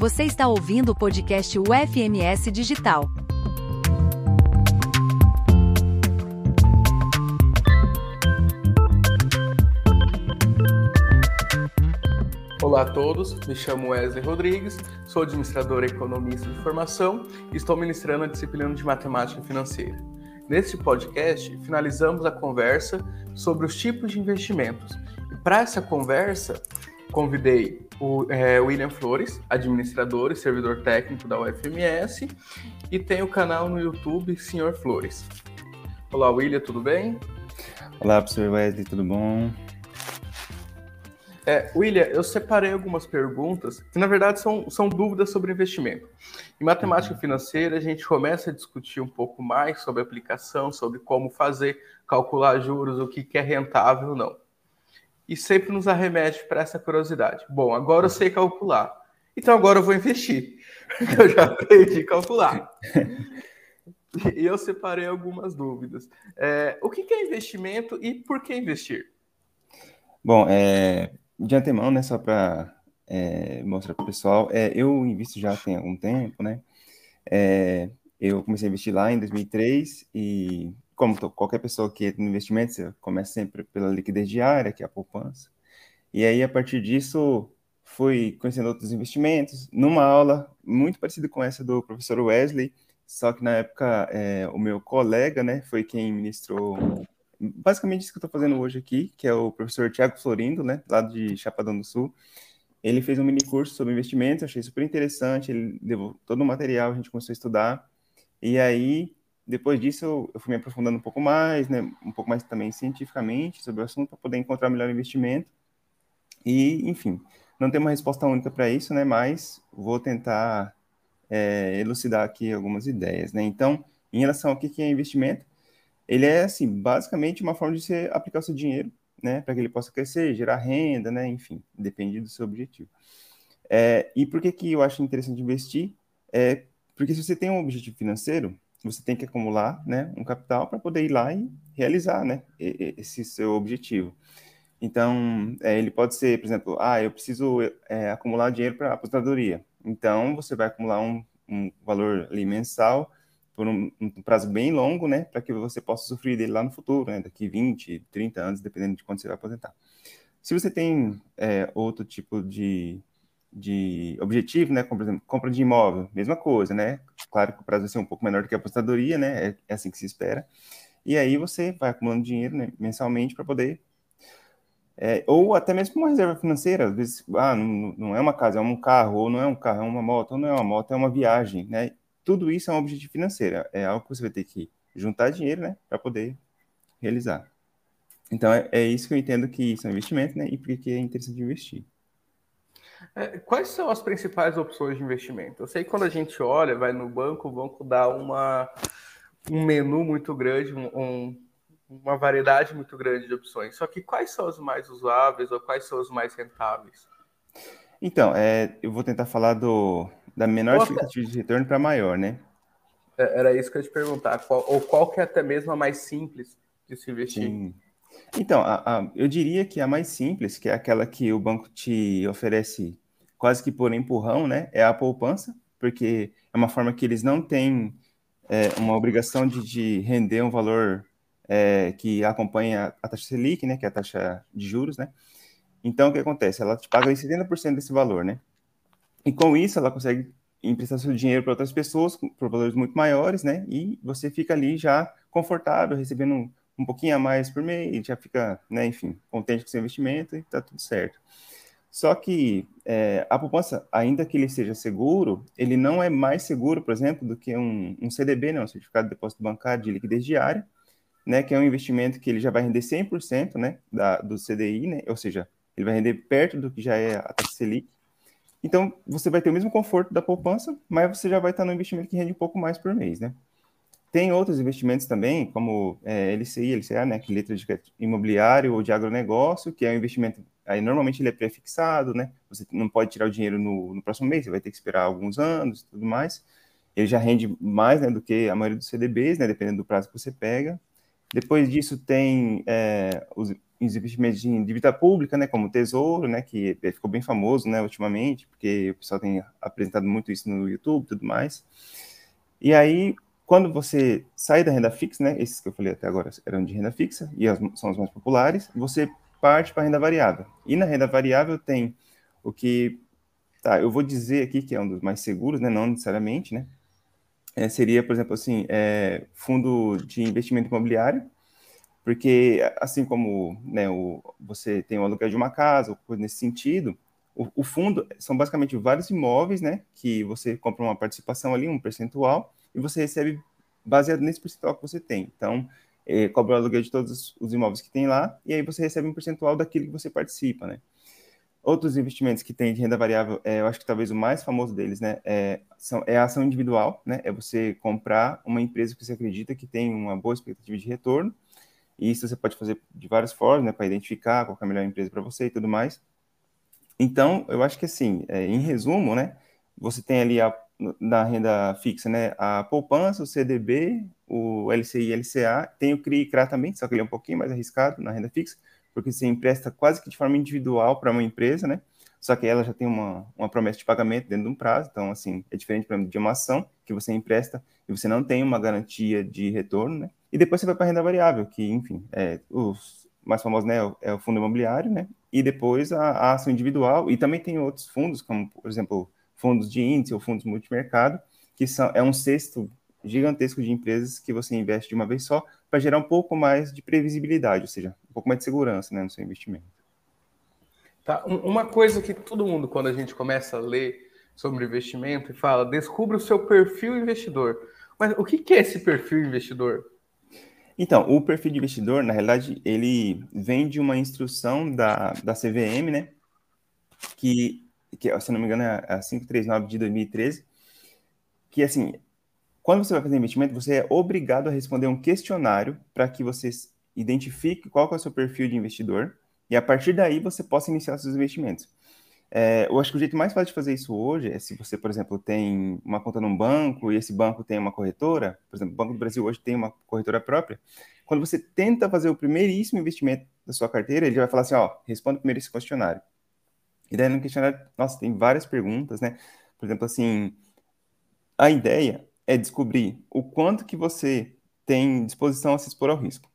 Você está ouvindo o podcast UFMS Digital. Olá a todos, me chamo Wesley Rodrigues, sou administrador e economista de formação e estou ministrando a disciplina de matemática financeira. Neste podcast, finalizamos a conversa sobre os tipos de investimentos. E para essa conversa, convidei o é, William Flores, administrador e servidor técnico da UFMS, e tem o canal no YouTube Senhor Flores. Olá, William, tudo bem? Olá, professor Wesley, tudo bom? É, William, eu separei algumas perguntas que, na verdade, são, são dúvidas sobre investimento. Em matemática uhum. financeira, a gente começa a discutir um pouco mais sobre aplicação, sobre como fazer, calcular juros, o que, que é rentável ou não. E sempre nos arremete para essa curiosidade. Bom, agora eu sei calcular. Então agora eu vou investir. eu já aprendi a calcular. E eu separei algumas dúvidas. É, o que, que é investimento e por que investir? Bom, é, de antemão, né, só para é, mostrar para o pessoal, é, eu invisto já tem algum tempo, né? É, eu comecei a investir lá em 2003 e, como qualquer pessoa que entra no investimento, você começa sempre pela liquidez diária, que é a poupança. E aí, a partir disso, fui conhecendo outros investimentos, numa aula muito parecida com essa do professor Wesley, só que na época é, o meu colega, né, foi quem ministrou basicamente isso que eu estou fazendo hoje aqui, que é o professor Tiago Florindo, né, lá de Chapadão do Sul. Ele fez um mini curso sobre investimentos, achei super interessante, ele deu todo o material, a gente começou a estudar. E aí, depois disso, eu fui me aprofundando um pouco mais, né, um pouco mais também cientificamente sobre o assunto, para poder encontrar melhor investimento. E, enfim, não tem uma resposta única para isso, né, mas vou tentar é, elucidar aqui algumas ideias, né. Então, em relação ao que é investimento, ele é, assim, basicamente uma forma de você aplicar o seu dinheiro, né, para que ele possa crescer, gerar renda, né, enfim, depende do seu objetivo. É, e por que que eu acho interessante investir? É porque se você tem um objetivo financeiro, você tem que acumular, né, um capital para poder ir lá e realizar, né, esse seu objetivo. Então, é, ele pode ser, por exemplo, ah, eu preciso é, acumular dinheiro para aposentadoria. Então, você vai acumular um, um valor ali mensal por um, um, prazo bem longo, né, para que você possa sofrer dele lá no futuro, né, daqui 20, 30 anos, dependendo de quando você vai aposentar. Se você tem é, outro tipo de, de objetivo, né, como, por exemplo, compra de imóvel, mesma coisa, né, claro que o prazo vai ser um pouco menor do que a aposentadoria, né, é, é assim que se espera, e aí você vai acumulando dinheiro né, mensalmente para poder é, ou até mesmo uma reserva financeira, às vezes, ah, não, não, é uma casa, é um carro, ou não é um carro, é uma moto, ou não é uma moto, é uma viagem, né? tudo isso é um objetivo financeiro, é algo que você vai ter que juntar dinheiro, né, para poder realizar. Então, é, é, isso que eu entendo que isso é um investimento, né, e por que é interessante investir. É, quais são as principais opções de investimento? Eu sei que quando a gente olha, vai no banco, o banco dá uma, um menu muito grande, um, um, uma variedade muito grande de opções. Só que quais são as mais usáveis ou quais são as mais rentáveis? Então, é, eu vou tentar falar do, da menor qual expectativa de retorno para maior, né? É, era isso que eu ia te perguntar. Qual, ou qual que é até mesmo a mais simples de se investir? Sim. Então, a, a, eu diria que a mais simples, que é aquela que o banco te oferece quase que por empurrão, né? É a poupança, porque é uma forma que eles não têm é, uma obrigação de, de, render um valor é, que acompanha a taxa Selic, né? Que é a taxa de juros, né? Então, o que acontece? Ela te paga 70% desse valor, né? E com isso, ela consegue emprestar seu dinheiro para outras pessoas por valores muito maiores, né? E você fica ali já confortável, recebendo um, pouquinho a mais por mês, já fica, né, enfim, contente com seu investimento e tá tudo certo. Só que é, a poupança, ainda que ele seja seguro, ele não é mais seguro, por exemplo, do que um, um CDB, né, um Certificado de Depósito Bancário de Liquidez Diária, né, que é um investimento que ele já vai render 100% né, da, do CDI, né, ou seja, ele vai render perto do que já é a taxa Selic, então, você vai ter o mesmo conforto da poupança, mas você já vai estar no investimento que rende um pouco mais por mês, né? Tem outros investimentos também, como é, LCI, LCA, né, que é letra de imobiliário ou de agronegócio, que é um investimento, aí normalmente ele é pré-fixado, né, você não pode tirar o dinheiro no, no próximo mês, você vai ter que esperar alguns anos e tudo mais. Ele já rende mais, né, do que a maioria dos CDBs, né, dependendo do prazo que você pega. Depois disso tem é, os, os investimentos em dívida pública, né, como o Tesouro, né, que ficou bem famoso, né, ultimamente, porque o pessoal tem apresentado muito isso no YouTube e tudo mais. E aí, quando você sai da renda fixa, né, esses que eu falei até agora eram de renda fixa e são os mais populares, você parte para a renda variável. E na renda variável tem o que, tá, eu vou dizer aqui que é um dos mais seguros, né, não necessariamente, né, é, seria, por exemplo, assim, é, fundo de investimento imobiliário, porque assim como né, o, você tem o aluguel de uma casa, ou coisa nesse sentido, o, o, fundo são basicamente vários imóveis, né, que você compra uma participação ali, um percentual, e você recebe baseado nesse percentual que você tem. Então, é, cobra o aluguel de todos os imóveis que tem lá, e aí você recebe um percentual daquilo que você participa, né. Outros investimentos que tem de renda variável, é, eu acho que talvez o mais famoso deles, né, é, são, é a ação individual, né, é você comprar uma empresa que você acredita que tem uma boa expectativa de retorno, e isso você pode fazer de várias formas, né, para identificar qual é a melhor empresa para você e tudo mais. Então, eu acho que assim, é, em resumo, né, você tem ali a, na renda fixa, né, a poupança, o CDB, o LCI e LCA, tem o CRI e CRA também, só que ele é um pouquinho mais arriscado na renda fixa, porque você empresta quase que de forma individual para uma empresa, né? Só que ela já tem uma, uma promessa de pagamento dentro de um prazo, então, assim, é diferente, por exemplo, de uma ação que você empresta e você não tem uma garantia de retorno, né? E depois você vai para a renda variável, que, enfim, é, os mais famosos né, é o fundo imobiliário, né? E depois a, a ação individual, e também tem outros fundos, como, por exemplo, fundos de índice ou fundos multimercado, que são, é um cesto gigantesco de empresas que você investe de uma vez só para gerar um pouco mais de previsibilidade, ou seja, um pouco mais de segurança né, no seu investimento. Tá. Uma coisa que todo mundo, quando a gente começa a ler sobre investimento, e fala, descubra o seu perfil investidor. Mas o que é esse perfil investidor? Então, o perfil de investidor, na realidade, ele vem de uma instrução da, da CVM, né? Que, que, se não me engano, é a 539 de 2013, que, assim, quando você vai fazer investimento, você é obrigado a responder um questionário para que você identifique qual é o seu perfil de investidor e a partir daí você possa iniciar seus investimentos. É, eu acho que o jeito mais fácil de fazer isso hoje é se você, por exemplo, tem uma conta num banco e esse banco tem uma corretora, por exemplo, o Banco do Brasil hoje tem uma corretora própria. Quando você tenta fazer o primeiríssimo investimento da sua carteira, ele vai falar assim: ó, responda primeiro esse questionário. E daí no questionário, nossa, tem várias perguntas, né? Por exemplo, assim, a ideia é descobrir o quanto que você tem disposição a se expor ao risco.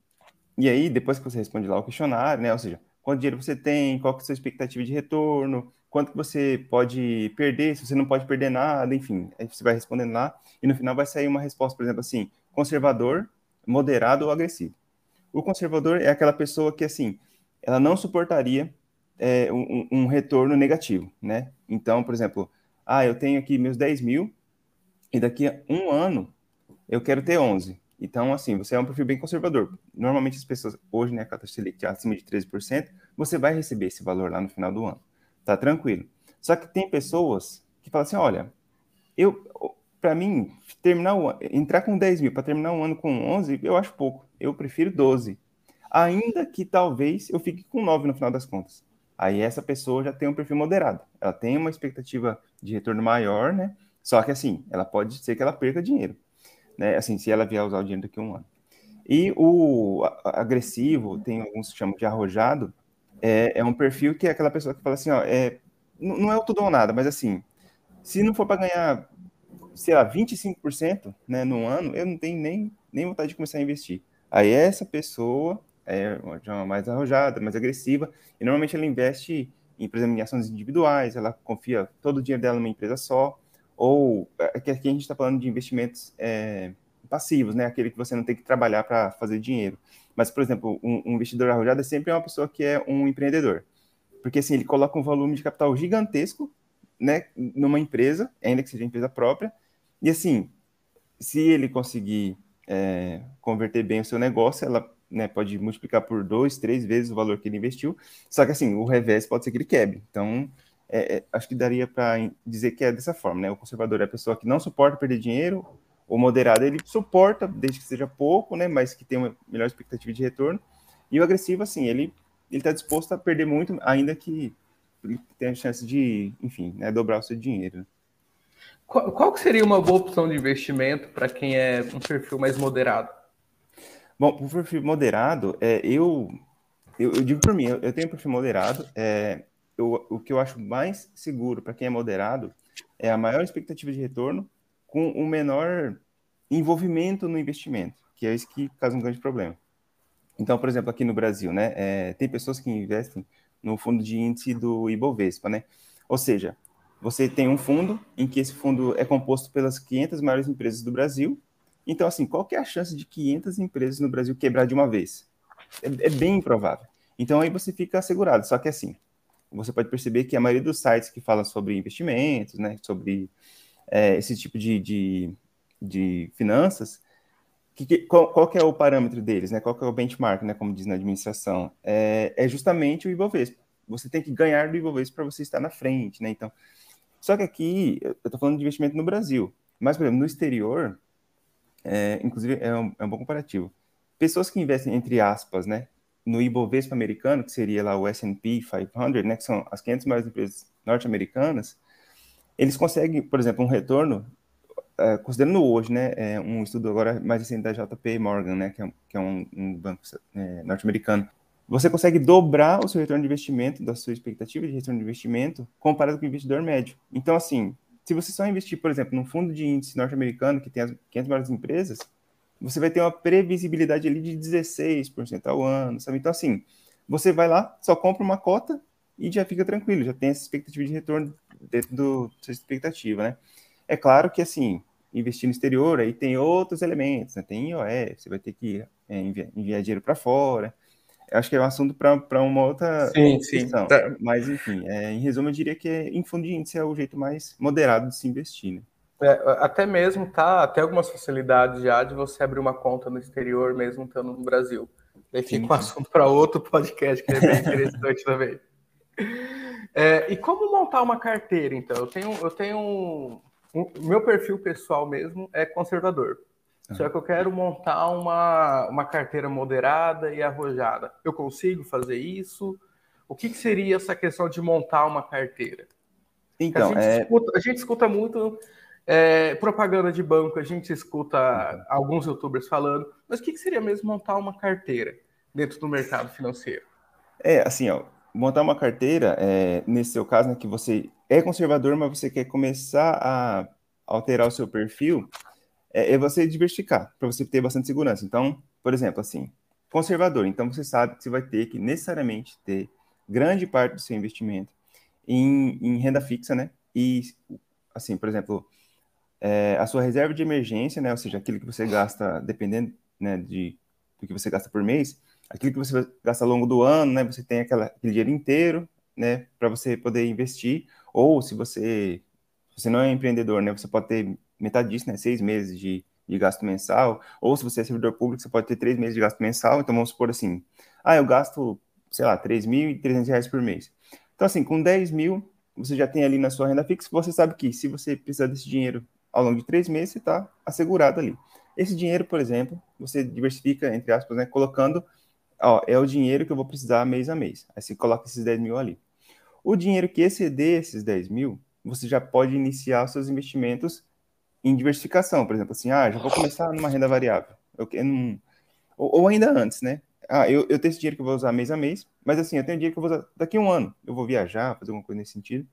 E aí, depois que você responde lá o questionário, né? Ou seja, quanto dinheiro você tem, qual que é a sua expectativa de retorno, quanto que você pode perder, se você não pode perder nada, enfim. Aí você vai respondendo lá e no final vai sair uma resposta, por exemplo, assim, conservador, moderado ou agressivo. O conservador é aquela pessoa que, assim, ela não suportaria é, um, um, retorno negativo, né? Então, por exemplo, ah, eu tenho aqui meus 10 mil, e daqui a um ano eu quero ter 11. Então, assim, você é um perfil bem conservador. Normalmente as pessoas, hoje, né, a taxa Selic acima de 13%, você vai receber esse valor lá no final do ano. Tá tranquilo. Só que tem pessoas que falam assim, olha, eu, para mim, terminar o, entrar com 10 mil para terminar um ano com 11, eu acho pouco. Eu prefiro 12. Ainda que talvez eu fique com 9 no final das contas. Aí essa pessoa já tem um perfil moderado. Ela tem uma expectativa de retorno maior, né? Só que assim, ela pode ser que ela perca dinheiro, né? Assim, se ela vier usar o dinheiro daqui a um ano. E o agressivo, tem alguns que chamam de arrojado, é, é um perfil que é aquela pessoa que fala assim, ó, é, não é o tudo ou nada, mas assim, se não for para ganhar, sei lá, 25% né, no ano, eu não tenho nem, nem vontade de começar a investir. Aí essa pessoa é uma mais arrojada, mais agressiva, e normalmente ela investe em, por exemplo, em ações individuais, ela confia todo o dinheiro dela numa empresa só, ou é, aqui a gente está falando de investimentos é, passivos, né? Aquele que você não tem que trabalhar para fazer dinheiro. Mas, por exemplo, um, um, investidor arrojado é sempre uma pessoa que é um empreendedor. Porque assim, ele coloca um volume de capital gigantesco né, numa empresa, ainda que seja empresa própria, e assim, se ele conseguir é, converter bem o seu negócio, ela né, pode multiplicar por dois, três vezes o valor que ele investiu. Só que assim, o revés pode ser que ele quebre. Então, é, é, acho que daria para dizer que é dessa forma, né? O conservador é a pessoa que não suporta perder dinheiro, o moderado ele suporta, desde que seja pouco, né? Mas que tem uma melhor expectativa de retorno. E o agressivo, assim, ele ele está disposto a perder muito, ainda que ele tenha a chance de, enfim, né, dobrar o seu dinheiro. Né? Qual, qual seria uma boa opção de investimento para quem é um perfil mais moderado? Bom, o perfil moderado, é, eu eu, eu digo por mim, eu, eu tenho perfil moderado. É, eu, o que eu acho mais seguro para quem é moderado é a maior expectativa de retorno com o menor envolvimento no investimento, que é isso que causa um grande problema. Então, por exemplo, aqui no Brasil, né, é, tem pessoas que investem no fundo de índice do Ibovespa, né? Ou seja, você tem um fundo em que esse fundo é composto pelas 500 maiores empresas do Brasil. Então, assim, qual que é a chance de 500 empresas no Brasil quebrar de uma vez? É, é bem improvável. Então, aí você fica assegurado. Só que, assim, você pode perceber que a maioria dos sites que falam sobre investimentos, né, sobre é, esse tipo de, de, de finanças, que, que, qual, qual que é o parâmetro deles, né? Qual que é o benchmark, né? Como diz na administração, é, é justamente o Ibovespa. Você tem que ganhar do Ibovespa para você estar na frente, né? Então, só que aqui eu estou falando de investimento no Brasil, mas por exemplo no exterior, é, inclusive é um, é um bom comparativo. Pessoas que investem entre aspas, né? No Ibovespa americano, que seria lá o S&P 500, né? Que são as 500 maiores empresas norte-americanas, eles conseguem, por exemplo, um retorno é, considerando hoje, né, é um estudo agora mais recente da JP Morgan, né, que é, que é um, um, banco é, norte-americano, você consegue dobrar o seu retorno de investimento, da sua expectativa de retorno de investimento, comparado com o investidor médio. Então, assim, se você só investir, por exemplo, num fundo de índice norte-americano que tem as 500 maiores empresas, você vai ter uma previsibilidade ali de 16% ao ano, sabe? Então, assim, você vai lá, só compra uma cota e já fica tranquilo, já tem essa expectativa de retorno dentro da sua expectativa, né? É claro que, assim, investir no exterior, aí tem outros elementos, né? Tem IOF, você vai ter que é, enviar, enviar, dinheiro para fora. Acho que é um assunto para uma outra sim, questão. Sim, tá. Mas, enfim, é, em resumo, eu diria que em fundo de índice é o jeito mais moderado de se investir, né? É, até mesmo tá, até algumas facilidades já de você abrir uma conta no exterior, mesmo estando no Brasil. Daí fica sim, um assunto para outro podcast, que é bem interessante também. É, e como montar uma carteira, então? Eu tenho, eu tenho o meu perfil pessoal mesmo é conservador. Uhum. Só que eu quero montar uma, uma carteira moderada e arrojada. Eu consigo fazer isso? O que, que seria essa questão de montar uma carteira? Então, a gente, é... escuta, a gente escuta muito é, propaganda de banco, a gente escuta uhum. alguns youtubers falando, mas o que, que seria mesmo montar uma carteira dentro do mercado financeiro? É, assim, ó, montar uma carteira, é, nesse seu caso, né, que você é conservador, mas você quer começar a alterar o seu perfil, é, é você diversificar, para você ter bastante segurança. Então, por exemplo, assim, conservador, então você sabe que você vai ter que necessariamente ter grande parte do seu investimento em, em renda fixa, né? E, assim, por exemplo, é, a sua reserva de emergência, né? Ou seja, aquilo que você gasta, dependendo né, de, do que você gasta por mês, aquilo que você gasta ao longo do ano, né? Você tem aquela, aquele dinheiro inteiro, né? Para você poder investir. Ou se você, se você não é empreendedor, né? Você pode ter metade disso, né? Seis meses de, de gasto mensal. Ou se você é servidor público, você pode ter três meses de gasto mensal. Então vamos supor assim, ah, eu gasto, sei lá, 3.300 reais por mês. Então assim, com 10 mil, você já tem ali na sua renda fixa, você sabe que se você precisar desse dinheiro ao longo de três meses, você está assegurado ali. Esse dinheiro, por exemplo, você diversifica, entre aspas, né, colocando ó, é o dinheiro que eu vou precisar mês a mês. Aí você coloca esses 10 mil ali. O dinheiro que exceder esses 10 mil, você já pode iniciar seus investimentos em diversificação. Por exemplo, assim, ah, já vou começar numa renda variável. Eu, eu não, ou, ou, ainda antes, né? Ah, eu, eu tenho esse dinheiro que eu vou usar mês a mês, mas assim, eu tenho dinheiro que eu vou usar daqui a um ano. Eu vou viajar, fazer alguma coisa nesse sentido.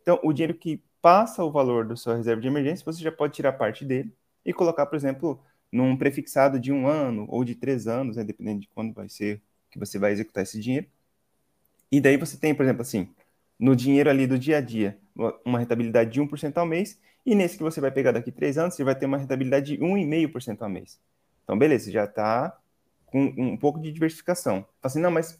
Então, o dinheiro que passa o valor da sua reserva de emergência, você já pode tirar parte dele e colocar, por exemplo, num prefixado de um ano ou de três anos, né, dependendo de quando vai ser que você vai executar esse dinheiro. E daí você tem, por exemplo, assim, no dinheiro ali do dia a dia, uma rentabilidade de 1% ao mês, e nesse que você vai pegar daqui três anos, você vai ter uma rentabilidade de 1,5% ao mês. Então, beleza, já está com um pouco de diversificação. Fala assim, não, mas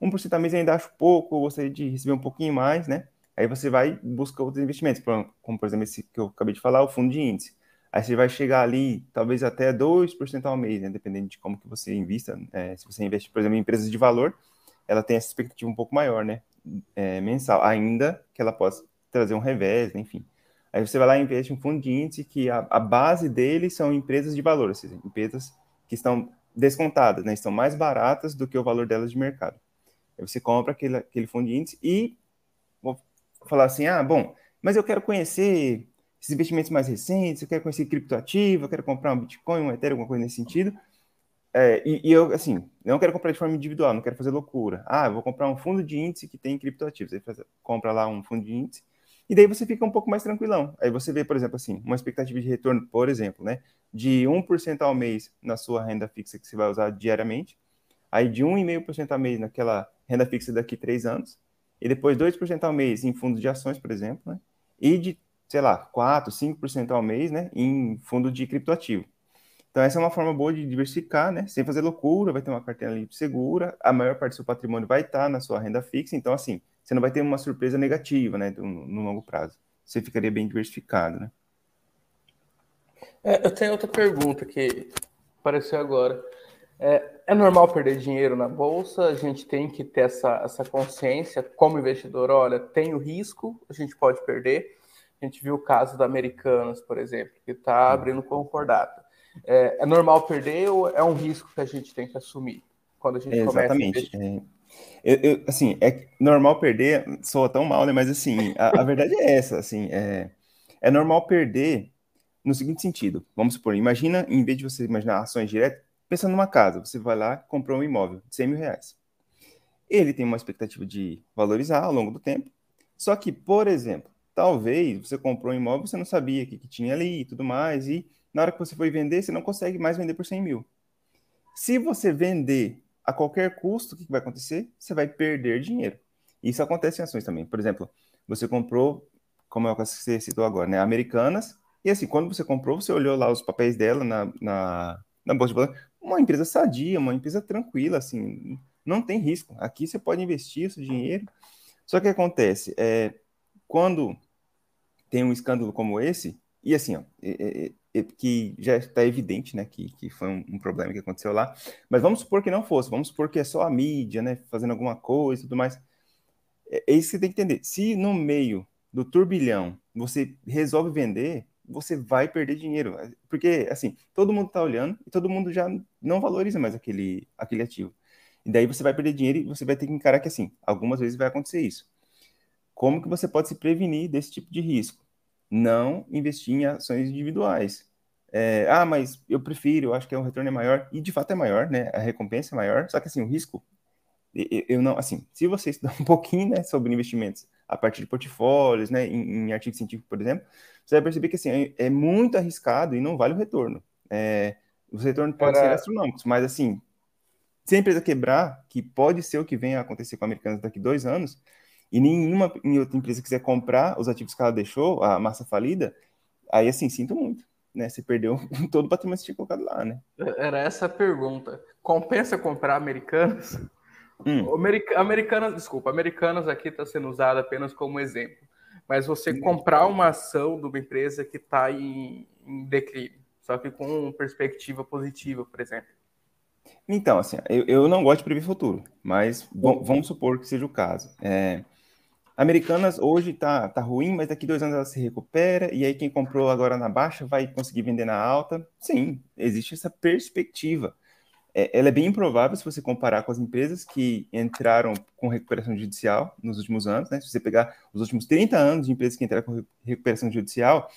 1% ao mês eu ainda acho pouco, eu gostaria de receber um pouquinho mais, né? Aí você vai buscar outros investimentos, como por exemplo esse que eu acabei de falar, o fundo de índice. Aí você vai chegar ali, talvez até 2% ao mês, né? Dependendo de como que você invista. É, se você investe, por exemplo, em empresas de valor, ela tem essa expectativa um pouco maior, né? É, mensal, ainda que ela possa trazer um revés, né? enfim. Aí você vai lá e investe um fundo de índice que a, a base dele são empresas de valor, ou seja, empresas que estão descontadas, né? Estão mais baratas do que o valor delas de mercado. Aí você compra aquele, aquele fundo de índice e vou falar assim, ah, bom, mas eu quero conhecer esses investimentos mais recentes, eu quero conhecer criptoativo, eu quero comprar um Bitcoin, um Ethereum, alguma coisa nesse sentido. É, e, e, eu, assim, não quero comprar de forma individual, não quero fazer loucura. Ah, vou comprar um fundo de índice que tem criptoativos. Aí compra lá um fundo de índice, e daí você fica um pouco mais tranquilão. Aí você vê, por exemplo, assim, uma expectativa de retorno, por exemplo, né, de 1% ao mês na sua renda fixa que você vai usar diariamente, aí de 1,5% ao mês naquela renda fixa daqui três anos, e depois 2% ao mês em fundos de ações, por exemplo, né, e de, sei lá, 4%, 5% ao mês né, em fundo de criptoativo. Então, essa é uma forma boa de diversificar, né? Sem fazer loucura, vai ter uma carteira livre segura, a maior parte do seu patrimônio vai estar na sua renda fixa, então, assim, você não vai ter uma surpresa negativa, né, no, longo prazo. Você ficaria bem diversificado, né? É, eu tenho outra pergunta que apareceu agora. É, é, normal perder dinheiro na bolsa? A gente tem que ter essa, essa consciência como investidor. Olha, tem o risco, a gente pode perder. A gente viu o caso da Americanas, por exemplo, que está abrindo concordata. É, é, normal perder ou é um risco que a gente tem que assumir quando a gente Exatamente. começa a investir? Eu, eu, assim, é normal perder, soa tão mal, né? Mas assim, a, a verdade é essa, assim, é, é normal perder no seguinte sentido. Vamos supor, imagina, em vez de você imaginar ações diretas, pensa numa casa, você vai lá comprou um imóvel de 100 mil reais. Ele tem uma expectativa de valorizar ao longo do tempo, só que, por exemplo, talvez você comprou um imóvel, você não sabia o que, que tinha ali e tudo mais, e na hora que você foi vender, você não consegue mais vender por 100 mil. Se você vender a qualquer custo, o que vai acontecer? Você vai perder dinheiro. Isso acontece em ações também. Por exemplo, você comprou, como é o que você citou agora, né? Americanas, e assim, quando você comprou, você olhou lá os papéis dela na, na, na Bolsa de Valores, uma empresa sadia, uma empresa tranquila, assim, não tem risco. Aqui você pode investir seu dinheiro. Só que acontece, é, quando tem um escândalo como esse, e assim, ó, é, é, que já está evidente, né, que, que foi um, um, problema que aconteceu lá, mas vamos supor que não fosse, vamos supor que é só a mídia, né, fazendo alguma coisa e tudo mais. É, é isso que você tem que entender. Se no meio do turbilhão você resolve vender, você vai perder dinheiro, porque, assim, todo mundo está olhando e todo mundo já não valoriza mais aquele, aquele ativo. E daí você vai perder dinheiro e você vai ter que encarar que, assim, algumas vezes vai acontecer isso. Como que você pode se prevenir desse tipo de risco? Não investir em ações individuais. É, ah, mas eu prefiro, eu acho que o retorno é maior, e de fato é maior, né? A recompensa é maior, só que assim, o risco, eu não, assim, se você estudar um pouquinho, né, sobre investimentos a partir de portfólios, né, em, em artigo científico, por exemplo, você vai perceber que assim, é, é muito arriscado e não vale o retorno. É, os retornos podem ser astronômicos, mas assim, se a empresa quebrar, que pode ser o que venha a acontecer com a Americanas daqui dois anos, e nenhuma outra empresa quiser comprar os ativos que ela deixou, a massa falida, aí assim, sinto muito. Né? Você perdeu todo o patrimônio que tinha colocado lá, né? Era essa a pergunta. Compensa comprar americanas? Hum. Americanas, desculpa, americanas aqui está sendo usada apenas como exemplo. Mas você hum. comprar uma ação de uma empresa que está em, em declínio, só que com perspectiva positiva, por exemplo. Então, assim, eu, eu não gosto de prever futuro, mas vamos supor que seja o caso. É, Americanas hoje tá, tá ruim, mas daqui dois anos ela se recupera, e aí quem comprou agora na baixa vai conseguir vender na alta. Sim, existe essa perspectiva. É, ela é bem improvável se você comparar com as empresas que entraram com recuperação judicial nos últimos anos, né? Se você pegar os últimos 30 anos de empresas que entraram com recuperação judicial,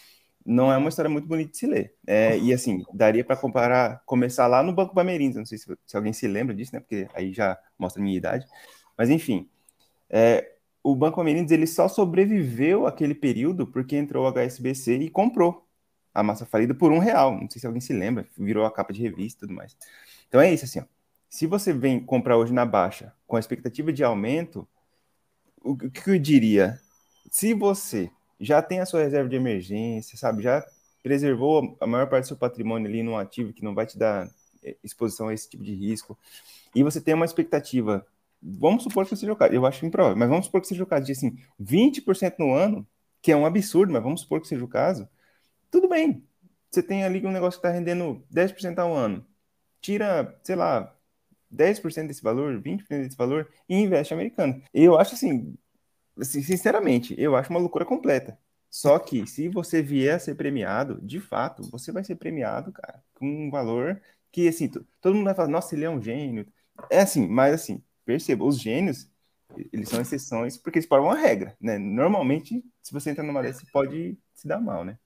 não é uma história muito bonita de se ler. É, e assim, daria para comparar, começar lá no Banco Bamerindos, não sei se, se, alguém se lembra disso, né? Porque aí já mostra a minha idade. Mas enfim, é, o Banco Amerindres ele só sobreviveu aquele período porque entrou o HSBC e comprou a massa falida por um real. Não sei se alguém se lembra, virou a capa de revista e tudo mais. Então é isso, assim, ó. se você vem comprar hoje na baixa com a expectativa de aumento, o que eu diria? Se você já tem a sua reserva de emergência, sabe, já preservou a maior parte do seu patrimônio ali num ativo que não vai te dar eh, exposição a esse tipo de risco, e você tem uma expectativa vamos supor que seja o caso, eu acho improvável, mas vamos supor que seja o caso de assim, 20% no ano, que é um absurdo, mas vamos supor que seja o caso, tudo bem. Você tem ali um negócio que está rendendo 10% ao ano. Tira, sei lá, 10% desse valor, 20% desse valor e investe americano. Eu acho assim, assim, sinceramente, eu acho uma loucura completa. Só que se você vier a ser premiado, de fato, você vai ser premiado, cara, com um valor que assim, todo mundo vai falar, nossa, ele é um gênio. É assim, mas assim, perceba, os gênios, eles são exceções porque eles provam a regra, né? Normalmente, se você entra numa dessas, pode se dar mal, né?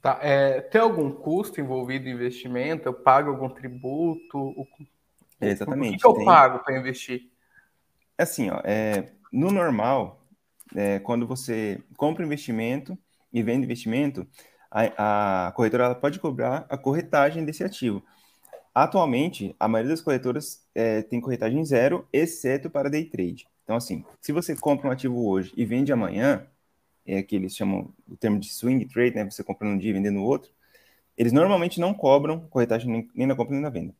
Tá, é, tem algum custo envolvido em investimento? Eu pago algum tributo? O, é, exatamente. O que, eu tem... pago para investir? Assim, ó, é, no normal, é, quando você compra investimento e vende investimento, a, a corretora ela pode cobrar a corretagem desse ativo. Atualmente, a maioria das corretoras é, tem corretagem zero, exceto para day trade. Então, assim, se você compra um ativo hoje e vende amanhã, é que eles chamam o termo de swing trade, né? Você compra num dia e vende no outro. Eles normalmente não cobram corretagem nem, nem na compra nem na venda.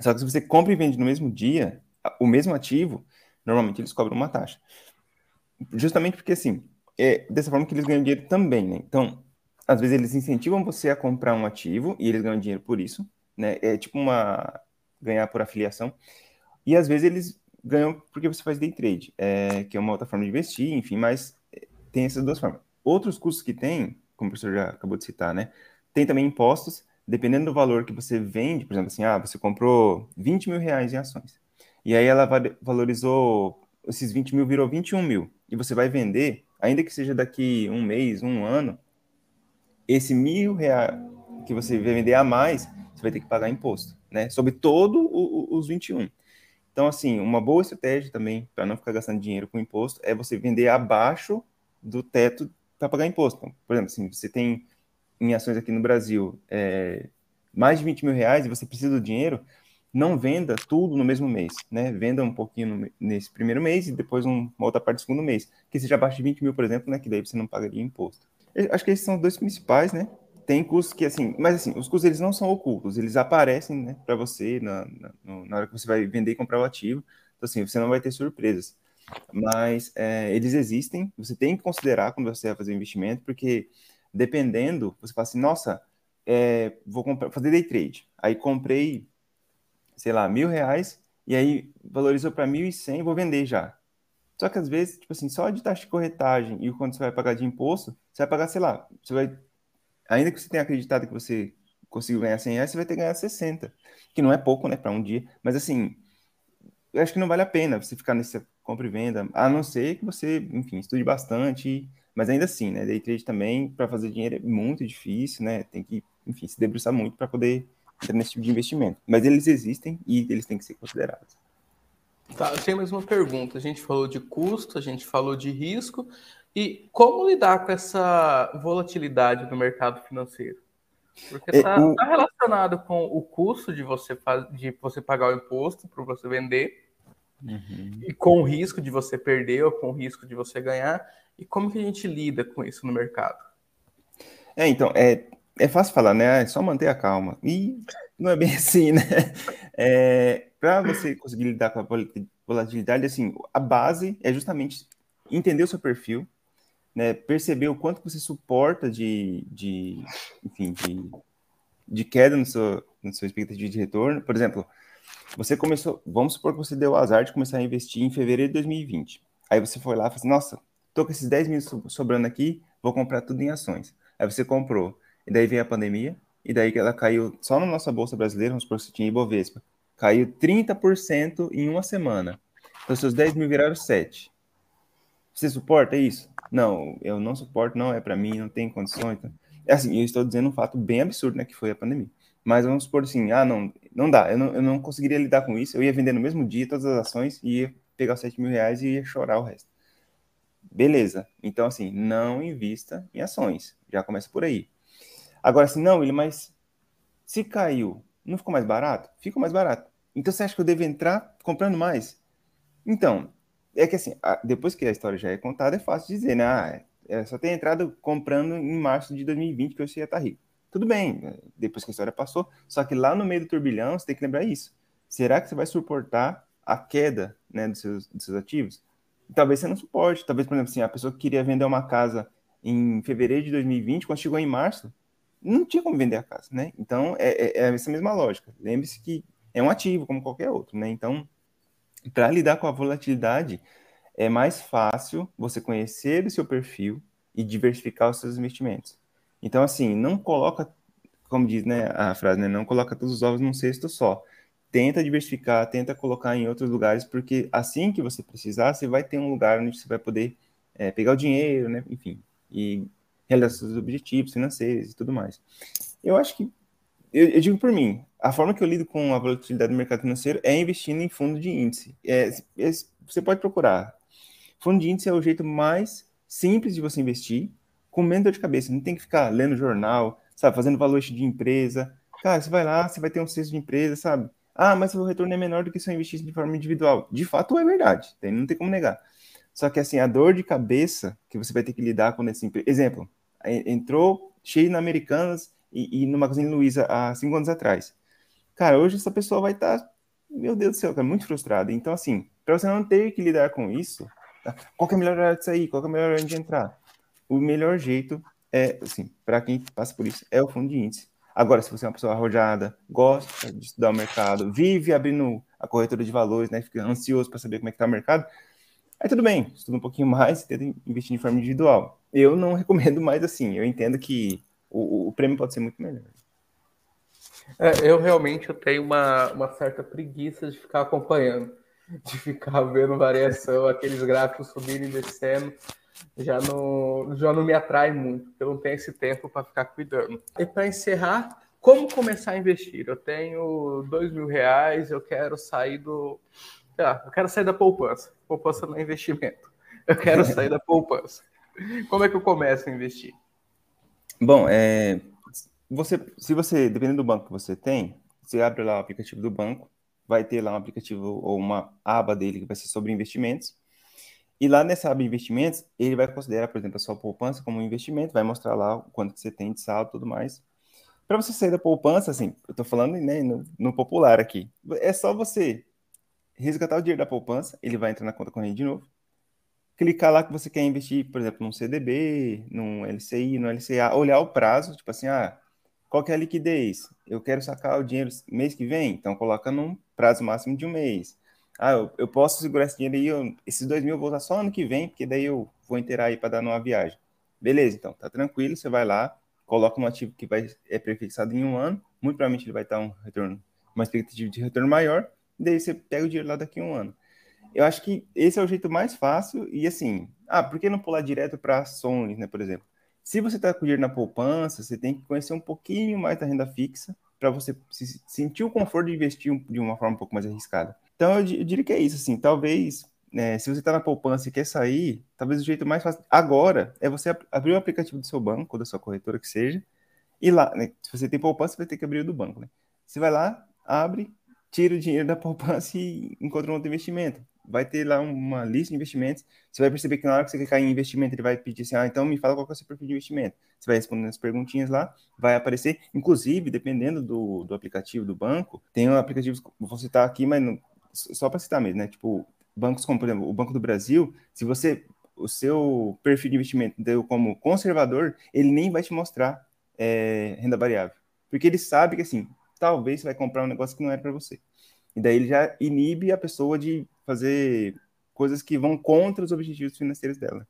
Só que se você compra e vende no mesmo dia, o mesmo ativo, normalmente eles cobram uma taxa. Justamente porque, assim, é dessa forma que eles ganham dinheiro também, né? Então, às vezes eles incentivam você a comprar um ativo e eles ganham dinheiro por isso né? É tipo uma ganhar por afiliação. E às vezes eles ganham porque você faz day trade, é, que é uma outra forma de investir, enfim, mas é, tem essas duas formas. Outros custos que tem, como o professor já acabou de citar, né? Tem também impostos, dependendo do valor que você vende, por exemplo, assim, ah, você comprou 20 mil reais em ações. E aí ela valorizou, esses 20 mil virou 21 mil. E você vai vender, ainda que seja daqui um mês, um ano, esse mil reais que você vai vender a mais, vai ter que pagar imposto, né? Sobre todo o, os 21. Então, assim, uma boa estratégia também, para não ficar gastando dinheiro com imposto, é você vender abaixo do teto para pagar imposto. Então, por exemplo, assim, você tem em ações aqui no Brasil é, mais de 20 mil reais e você precisa do dinheiro, não venda tudo no mesmo mês, né? Venda um pouquinho no, nesse primeiro mês e depois um, uma outra parte do segundo mês. Que seja abaixo de 20 mil, por exemplo, né? Que daí você não pagaria imposto. Eu acho que esses são os dois principais, né? Tem custos que, assim, mas assim, os custos eles não são ocultos, eles aparecem, né, para você na, na, na, hora que você vai vender e comprar o ativo. Então, assim, você não vai ter surpresas. Mas é, eles existem, você tem que considerar quando você vai fazer o investimento, porque dependendo, você fala assim, nossa, é, vou comprar, fazer day trade. Aí comprei, sei lá, mil reais, e aí valorizou para mil e cem, vou vender já. Só que às vezes, tipo assim, só de taxa de corretagem e quando você vai pagar de imposto, você vai pagar, sei lá, você vai ainda que você tenha acreditado que você conseguiu ganhar 100 reais, você vai ter que ganhar 60, que não é pouco, né, para um dia, mas assim, eu acho que não vale a pena você ficar nessa compra e venda, a não ser que você, enfim, estude bastante, mas ainda assim, né, day trade também, para fazer dinheiro é muito difícil, né, tem que, enfim, se debruçar muito para poder entrar nesse tipo de investimento, mas eles existem e eles têm que ser considerados. Tá, eu tenho mais uma pergunta. A gente falou de custo, a gente falou de risco, e como lidar com essa volatilidade do mercado financeiro? Porque está é, o... tá relacionado com o custo de você, de você pagar o imposto para você vender, uhum. e com o risco de você perder ou com o risco de você ganhar. E como que a gente lida com isso no mercado? É, então, é, é fácil falar, né? É só manter a calma. E não é bem assim, né? É, para você conseguir lidar com a volatilidade, assim, a base é justamente entender o seu perfil, né, perceber o quanto você suporta de, de enfim, de, de queda no seu, no seu expectativa de retorno. Por exemplo, você começou, vamos supor que você deu o azar de começar a investir em fevereiro de 2020. Aí você foi lá e falou assim, nossa, tô com esses 10 mil sobrando aqui, vou comprar tudo em ações. Aí você comprou, e daí veio a pandemia, e daí ela caiu só na nossa bolsa brasileira, vamos supor que você tinha Ibovespa, caiu 30% em uma semana. Então seus 10 mil viraram 7. Você suporta isso? Não, eu não suporto, não é para mim, não tem condições. Então... É assim, eu estou dizendo um fato bem absurdo, né, que foi a pandemia. Mas vamos supor assim, ah, não, não dá, eu não, eu não conseguiria lidar com isso, eu ia vender no mesmo dia todas as ações e ia pegar os 7 mil reais e ia chorar o resto. Beleza, então assim, não invista em ações, já começa por aí. Agora assim, não, ele, mas se caiu, não ficou mais barato? Ficou mais barato. Então você acha que eu devo entrar comprando mais? Então, é que assim, depois que a história já é contada, é fácil dizer, né? Ah, é só ter entrado comprando em março de 2020 que eu ia estar rico. Tudo bem, é, depois que a história passou, só que lá no meio do turbilhão você tem que lembrar isso. Será que você vai suportar a queda né, dos, seus, dos seus ativos? Talvez você não suporte. Talvez, por exemplo, assim, a pessoa que queria vender uma casa em fevereiro de 2020, quando chegou em março, não tinha como vender a casa, né? Então, é, é, é essa mesma lógica. Lembre-se que é um ativo, como qualquer outro, né? Então, para lidar com a volatilidade, é mais fácil você conhecer o seu perfil e diversificar os seus investimentos. Então, assim, não coloca, como diz né, a frase, né, não coloca todos os ovos num cesto só. Tenta diversificar, tenta colocar em outros lugares, porque assim que você precisar, você vai ter um lugar onde você vai poder é, pegar o dinheiro, né, enfim, e realizar seus objetivos financeiros e tudo mais. Eu acho que, eu, eu, digo por mim, a forma que eu lido com a volatilidade do mercado financeiro é investindo em fundo de índice. É, é, você pode procurar. Fundo de índice é o jeito mais simples de você investir, com menos dor de cabeça. Não tem que ficar lendo jornal, sabe, fazendo valuation de empresa. Cara, você vai lá, você vai ter um cesto de empresa, sabe? Ah, mas o retorno é menor do que se eu investisse de forma individual. De fato, é verdade, não tem como negar. Só que, assim, a dor de cabeça que você vai ter que lidar com esse Exemplo, entrou cheio na Americanas e, e no Magazine Luiza há cinco anos atrás. Cara, hoje essa pessoa vai estar, tá, meu Deus do céu, cara, muito frustrada. Então, assim, para você não ter que lidar com isso, tá? qual é a melhor hora de sair? Qual é a melhor hora de entrar? O melhor jeito é, assim, para quem passa por isso, é o fundo de índice. Agora, se você é uma pessoa arrojada, gosta de estudar o mercado, vive abrindo a corretora de valores, né, fica ansioso para saber como é que está o mercado, aí tudo bem, estuda um pouquinho mais e tenta investir de forma individual. Eu não recomendo mais assim, eu entendo que o, o prêmio pode ser muito melhor. É, eu realmente eu tenho uma, uma certa preguiça de ficar acompanhando, de ficar vendo variação, aqueles gráficos subindo e descendo já não, já não me atrai muito, eu não tenho esse tempo para ficar cuidando. E para encerrar, como começar a investir? Eu tenho dois mil reais, eu quero sair do. Ah, eu quero sair da poupança. Poupança não é investimento. Eu quero sair da poupança. Como é que eu começo a investir? Bom, é, você, se você, dependendo do banco que você tem, você abre lá o aplicativo do banco, vai ter lá um aplicativo ou uma aba dele que vai ser sobre investimentos. E lá nessa aba investimentos, ele vai considerar, por exemplo, a sua poupança como um investimento, vai mostrar lá o quanto que você tem de saldo e tudo mais. Para você sair da poupança, assim, eu estou falando né, no, no, popular aqui, é só você resgatar o dinheiro da poupança, ele vai entrar na conta corrente de novo, clicar lá que você quer investir, por exemplo, num CDB, num LCI, no LCA, olhar o prazo, tipo assim, ah, qual que é a liquidez? Eu quero sacar o dinheiro mês que vem, então coloca num prazo máximo de um mês. Ah, eu, eu posso segurar esse dinheiro aí, eu, esses dois mil eu vou usar só ano que vem, porque daí eu vou inteirar aí para dar numa viagem. Beleza, então, tá tranquilo, você vai lá, coloca um ativo que vai, é prefixado em um ano, muito provavelmente ele vai estar um retorno, uma expectativa de retorno maior, daí você pega o dinheiro lá daqui a um ano. Eu acho que esse é o jeito mais fácil, e assim, ah, por que não pular direto para ações, né, por exemplo? Se você está com dinheiro na poupança, você tem que conhecer um pouquinho mais da renda fixa para você se sentir o conforto de investir de uma forma um pouco mais arriscada. Então, eu, diria que é isso, assim, talvez, né, se você está na poupança e quer sair, talvez o jeito mais fácil agora é você abrir o aplicativo do seu banco, da sua corretora que seja, e lá, né, se você tem poupança, você vai ter que abrir o do banco, né? Você vai lá, abre, tira o dinheiro da poupança e encontra um outro investimento. Vai ter lá uma lista de investimentos. Você vai perceber que na hora que você clicar em investimento, ele vai pedir assim: ah, então me fala qual é o seu perfil de investimento. Você vai respondendo as perguntinhas lá, vai aparecer. Inclusive, dependendo do, do aplicativo do banco, tem um aplicativo, vou citar aqui, mas não, só para citar mesmo, né? Tipo, bancos como, por exemplo, o Banco do Brasil, se você, o seu perfil de investimento deu como conservador, ele nem vai te mostrar é, renda variável. Porque ele sabe que, assim, talvez você vai comprar um negócio que não é para você. E daí ele já inibe a pessoa de fazer coisas que vão contra os objetivos financeiros dela.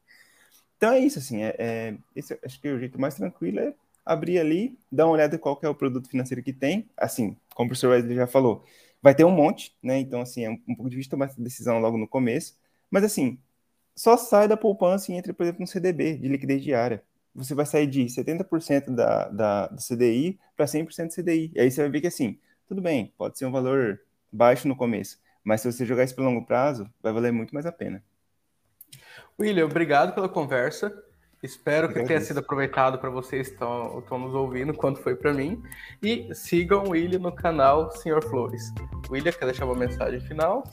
Então é isso, assim, é, é esse, acho que o jeito mais tranquilo é abrir ali, dar uma olhada qual é o produto financeiro que tem, assim, como o professor Wesley já falou, Vai ter um monte, né? Então, assim, é um, um pouco difícil tomar essa decisão logo no começo. Mas, assim, só sai da poupança e entra, por exemplo, no CDB, de liquidez diária. Você vai sair de 70% da, da, do CDI para 100% do CDI. E aí você vai ver que, assim, tudo bem, pode ser um valor baixo no começo, mas se você jogar isso para longo prazo, vai valer muito mais a pena. William, obrigado pela conversa. Espero que tenha sido aproveitado para vocês que estão, estão nos ouvindo, quanto foi para mim. E sigam o William no canal Senhor Flores. William, quer deixar uma mensagem final?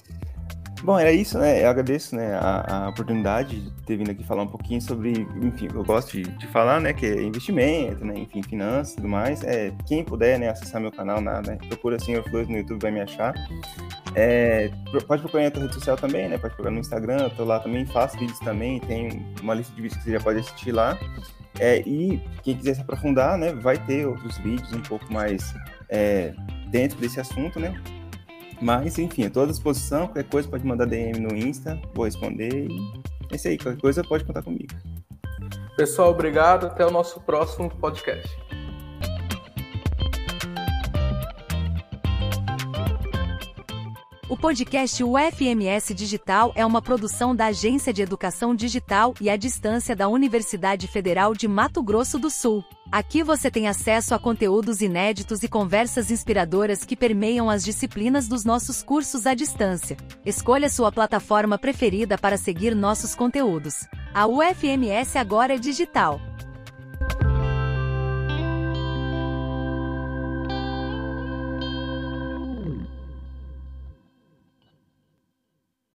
Bom, era isso, né? Eu agradeço né, a, a, oportunidade de ter vindo aqui falar um pouquinho sobre, enfim, eu gosto de, de falar, né, que é investimento, né, enfim, finanças e tudo mais. É, quem puder, né, acessar meu canal, né, procura Senhor Flores no YouTube, vai me achar. É, pode procurar em outra rede social também, né, pode procurar no Instagram, eu tô lá também, faço vídeos também, tem uma lista de vídeos que você já pode assistir lá. É, e quem quiser se aprofundar, né, vai ter outros vídeos um pouco mais é, dentro desse assunto, né, mas, enfim, estou à disposição. Qualquer coisa pode mandar DM no Insta, vou responder. É isso aí, qualquer coisa pode contar comigo. Pessoal, obrigado. Até o nosso próximo podcast. O podcast UFMS Digital é uma produção da Agência de Educação Digital e à Distância da Universidade Federal de Mato Grosso do Sul. Aqui você tem acesso a conteúdos inéditos e conversas inspiradoras que permeiam as disciplinas dos nossos cursos à distância. Escolha sua plataforma preferida para seguir nossos conteúdos. A UFMS agora é digital.